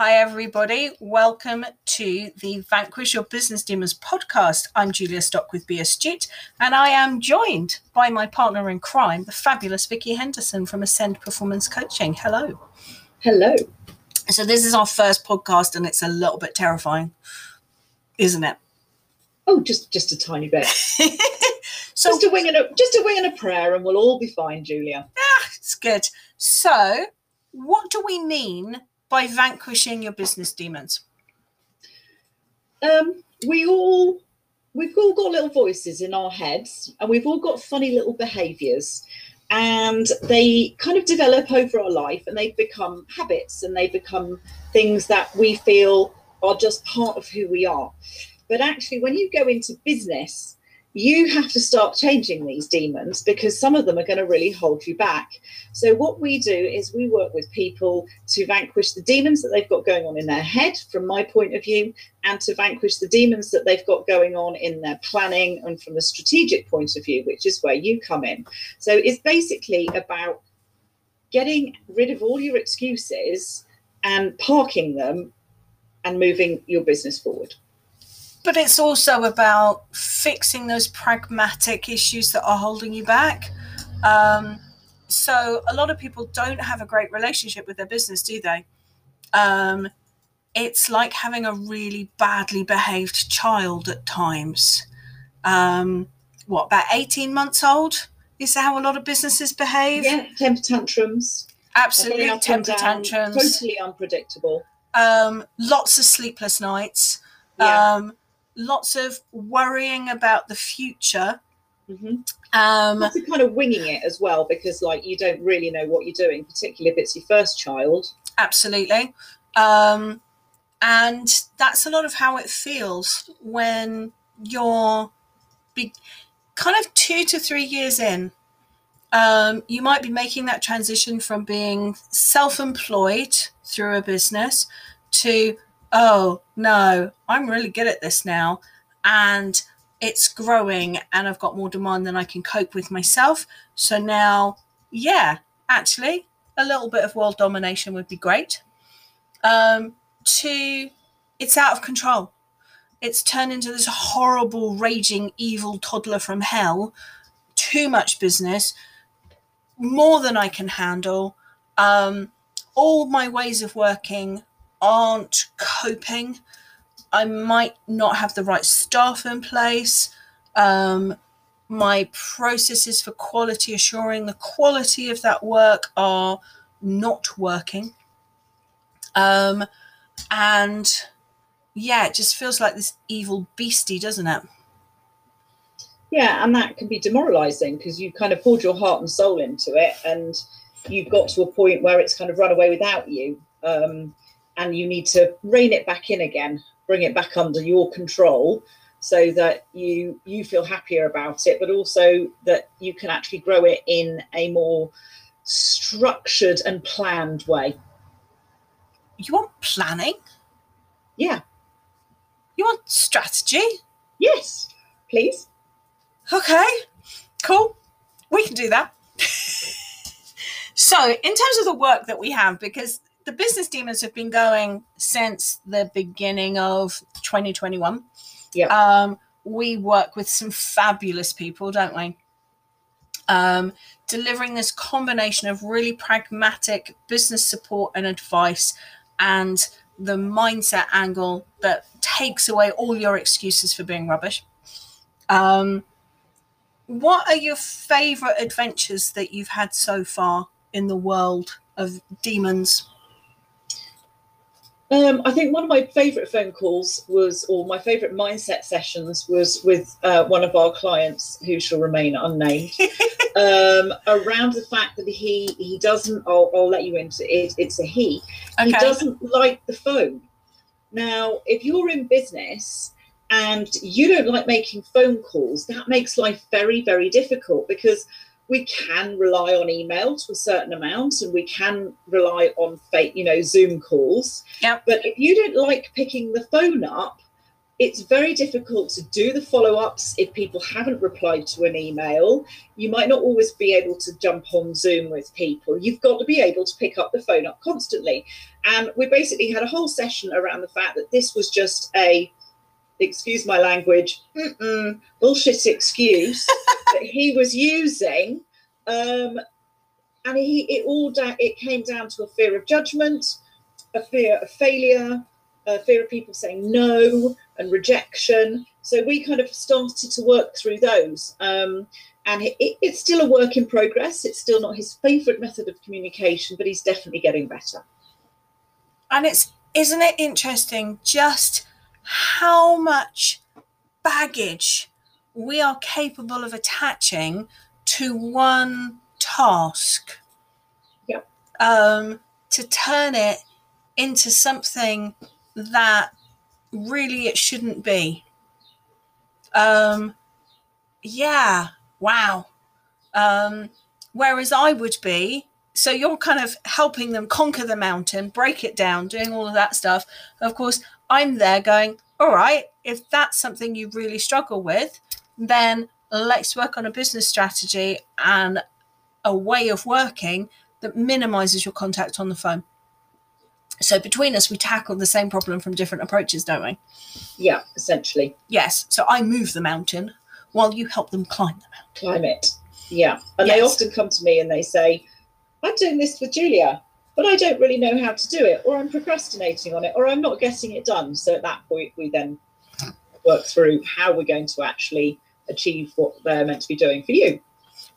Hi, everybody. Welcome to the Vanquish Your Business Demons podcast. I'm Julia Stock with Be Astute, and I am joined by my partner in crime, the fabulous Vicky Henderson from Ascend Performance Coaching. Hello. Hello. So, this is our first podcast, and it's a little bit terrifying, isn't it? Oh, just just a tiny bit. so, just a wing and a just a wing and a prayer, and we'll all be fine, Julia. ah, it's good. So, what do we mean by vanquishing your business demons? Um, we all we've all got little voices in our heads, and we've all got funny little behaviours, and they kind of develop over our life, and they become habits, and they become things that we feel are just part of who we are. But actually, when you go into business, you have to start changing these demons because some of them are going to really hold you back. So, what we do is we work with people to vanquish the demons that they've got going on in their head, from my point of view, and to vanquish the demons that they've got going on in their planning and from the strategic point of view, which is where you come in. So, it's basically about getting rid of all your excuses and parking them and moving your business forward but it's also about fixing those pragmatic issues that are holding you back. Um, so a lot of people don't have a great relationship with their business, do they? Um, it's like having a really badly behaved child at times. Um, what about 18 months old? Is that how a lot of businesses behave? Yeah, temper tantrums. Absolutely, temper tantrums. Totally unpredictable. Um, lots of sleepless nights. Yeah. Um, lots of worrying about the future. Mm-hmm. Um, kind of winging it as well because, like, you don't really know what you're doing, particularly if it's your first child. absolutely. Um, and that's a lot of how it feels when you're be- kind of two to three years in. Um, you might be making that transition from being self employed through a business to, oh no, I'm really good at this now. And it's growing and I've got more demand than I can cope with myself. So now, yeah, actually, a little bit of world domination would be great. Um, to, it's out of control. It's turned into this horrible, raging, evil toddler from hell. Too much business, more than I can handle. Um, all my ways of working aren't coping. I might not have the right staff in place. Um, my processes for quality assuring the quality of that work are not working. Um, and yeah, it just feels like this evil beastie, doesn't it? Yeah, and that can be demoralizing because you've kind of poured your heart and soul into it, and you've got to a point where it's kind of run away without you. Um, and you need to rein it back in again, bring it back under your control so that you you feel happier about it but also that you can actually grow it in a more structured and planned way You want planning? yeah You want strategy? yes please Okay, cool. We can do that. so, in terms of the work that we have, because the business demons have been going since the beginning of 2021. Yeah. Um, we work with some fabulous people, don't we? Um, delivering this combination of really pragmatic business support and advice and the mindset angle that takes away all your excuses for being rubbish. Um, what are your favorite adventures that you've had so far in the world of demons? Um, I think one of my favourite phone calls was, or my favourite mindset sessions was with uh, one of our clients who shall remain unnamed, um, around the fact that he he doesn't. I'll, I'll let you into it. It's a he. He doesn't like the phone. Now, if you're in business and you don't like making phone calls, that makes life very very difficult because we can rely on email to a certain amount and we can rely on fake you know zoom calls Yep. but if you don't like picking the phone up it's very difficult to do the follow ups if people haven't replied to an email. You might not always be able to jump on Zoom with people. You've got to be able to pick up the phone up constantly. And we basically had a whole session around the fact that this was just a, excuse my language, bullshit excuse that he was using. Um, and he, it all it came down to a fear of judgment, a fear of failure, a fear of people saying no, and rejection. So we kind of started to work through those. Um, and it, it's still a work in progress. It's still not his favourite method of communication, but he's definitely getting better. And it's isn't it interesting just how much baggage we are capable of attaching to one task. Yeah. Um, to turn it into something that really it shouldn't be. Um, yeah, wow. Um, whereas I would be, so you're kind of helping them conquer the mountain, break it down, doing all of that stuff. Of course, I'm there going, all right, if that's something you really struggle with, then let's work on a business strategy and a way of working that minimizes your contact on the phone. So between us, we tackle the same problem from different approaches, don't we? Yeah, essentially. Yes. So I move the mountain while you help them climb the mountain. Climb it. Yeah. And they often come to me and they say, I'm doing this with Julia, but I don't really know how to do it, or I'm procrastinating on it, or I'm not getting it done. So at that point, we then work through how we're going to actually achieve what they're meant to be doing for you.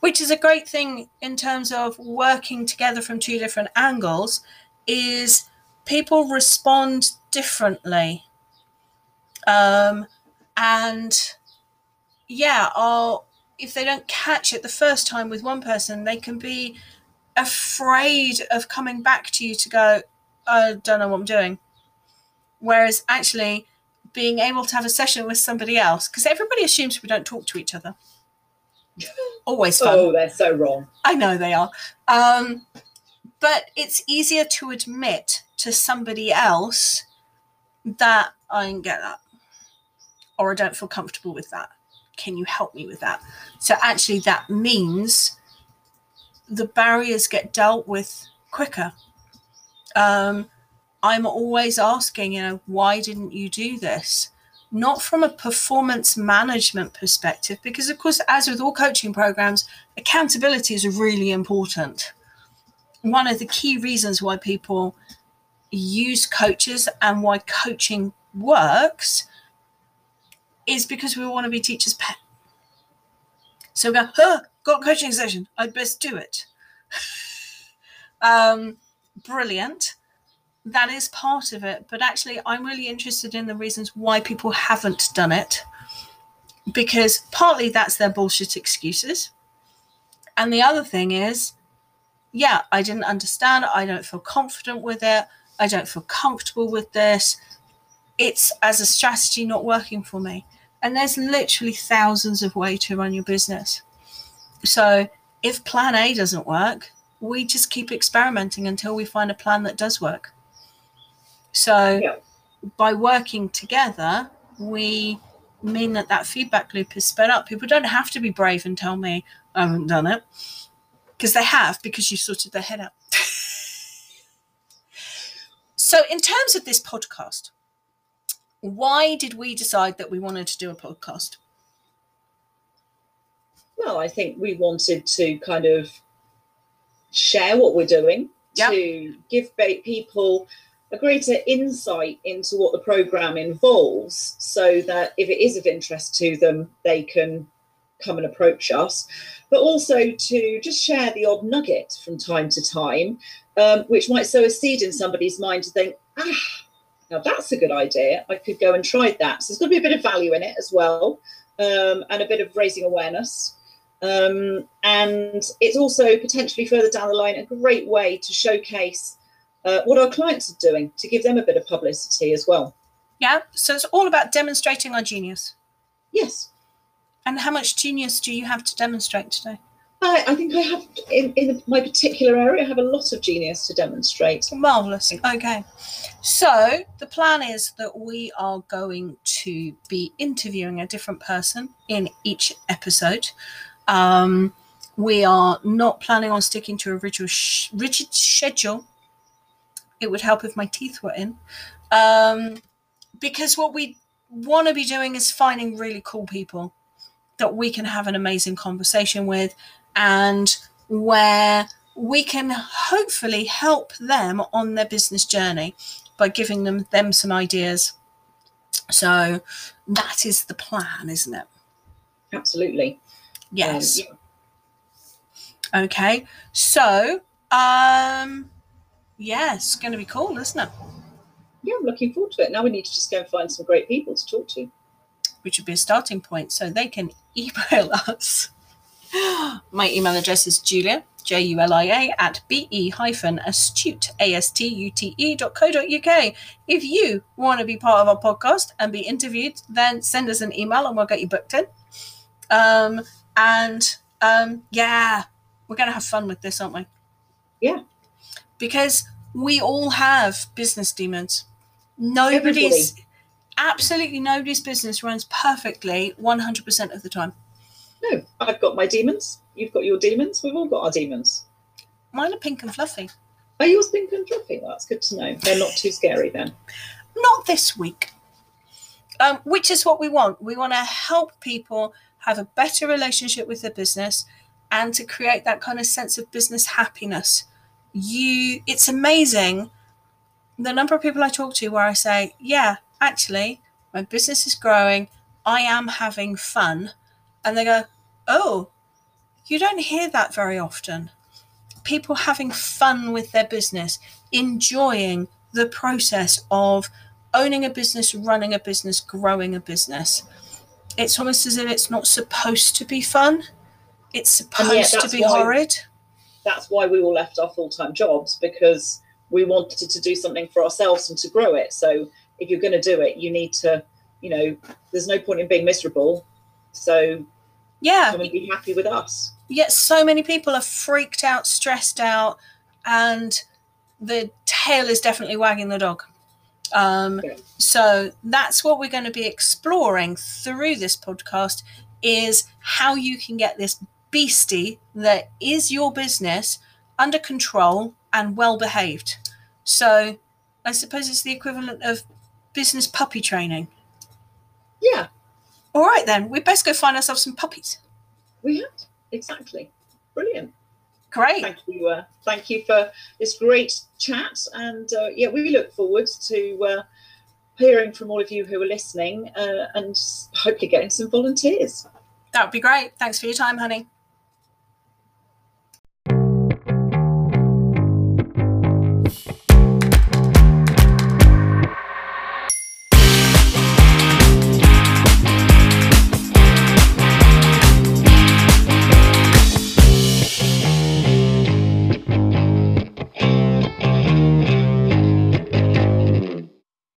Which is a great thing in terms of working together from two different angles, is people respond differently. Um, and yeah, or if they don't catch it the first time with one person, they can be afraid of coming back to you to go, I don't know what I'm doing. Whereas actually being able to have a session with somebody else, because everybody assumes we don't talk to each other. Always fun. Oh, they're so wrong. I know they are. Um, but it's easier to admit to somebody else that I didn't get that or I don't feel comfortable with that. Can you help me with that? So actually, that means the barriers get dealt with quicker. Um, I'm always asking, you know, why didn't you do this? Not from a performance management perspective, because of course, as with all coaching programs, accountability is really important. One of the key reasons why people use coaches and why coaching works is because we want to be teachers' pet. So we go, huh, got coaching session. I'd best do it. um, brilliant. That is part of it. But actually, I'm really interested in the reasons why people haven't done it. Because partly that's their bullshit excuses. And the other thing is, yeah, I didn't understand. I don't feel confident with it. I don't feel comfortable with this. It's as a strategy not working for me. And there's literally thousands of ways to run your business. So if plan A doesn't work, we just keep experimenting until we find a plan that does work. So Yeah. by working together, we mean that that feedback loop is sped up. People don't have to be brave and tell me I haven't done it because they have because you sorted their head out. so, in terms of this podcast, why did we decide that we wanted to do a podcast? Well, I think we wanted to kind of share what we're doing Yep. to give people a greater insight into what the program involves so that if it is of interest to them, they can come and approach us. But also to just share the odd nugget from time to time, um, which might sow a seed in somebody's mind to think, ah, now that's a good idea. I could go and try that. So there's going to be a bit of value in it as well, um, and a bit of raising awareness. Um, and it's also potentially further down the line a great way to showcase uh, what our clients are doing to give them a bit of publicity as well. Yeah, so it's all about demonstrating our genius. Yes. And how much genius do you have to demonstrate today? I, I think I have in, in my particular area. I have a lot of genius to demonstrate. Marvelous. Okay. So the plan is that we are going to be interviewing a different person in each episode. Um, we are not planning on sticking to a rigid, sh- rigid schedule. It would help if my teeth were in. Um, because what we want to be doing is finding really cool people that we can have an amazing conversation with and where we can hopefully help them on their business journey by giving them them some ideas so that is the plan isn't it Absolutely. yes Um, yeah. okay so um yeah it's going to be cool isn't it yeah, I'm looking forward to it. Now we need to just go and find some great people to talk to. which would be a starting point. So they can email us. My email address is Julia, J U L I A, at be hyphen astute, A S T U T E dot co dot UK. If you want to be part of our podcast and be interviewed, then send us an email and we'll get you booked in. Um, and um, yeah, we're going to have fun with this, aren't we? Yeah. Because we all have business demons. Nobody's absolutely nobody's business runs perfectly 100% of the time. No, I've got my demons. You've got your demons. We've all got our demons. Mine are pink and fluffy. Are yours pink and fluffy? Well, that's good to know. They're not too scary then. Not this week. Um, which is what we want. We want to help people have a better relationship with their business and to create that kind of sense of business happiness. You it's amazing the number of people I talk to where I say, Yeah, actually, my business is growing, I am having fun. And they go, Oh, you don't hear that very often. People having fun with their business, enjoying the process of owning a business, running a business, growing a business. It's almost as if it's not supposed to be fun. It's supposed to be horrid. That's why we all left our full time jobs because we wanted to do something for ourselves and to grow it. So if you're going to do it, you need to, you know, there's no point in being miserable. So Yeah. come and be happy with us. Yet so many people are freaked out, stressed out, and the tail is definitely wagging the dog. Um, Yeah. So that's what we're going to be exploring through this podcast is how you can get this beastie that is your business under control and well behaved. So I suppose it's the equivalent of business puppy training. Yeah, All right, then, we best go find ourselves some puppies. we have. Exactly. Brilliant. Great. Thank you. Uh, thank you for this great chat. And uh, yeah, we look forward to uh, hearing from all of you who are listening uh, and hopefully getting some volunteers. That would be great. Thanks for your time, honey.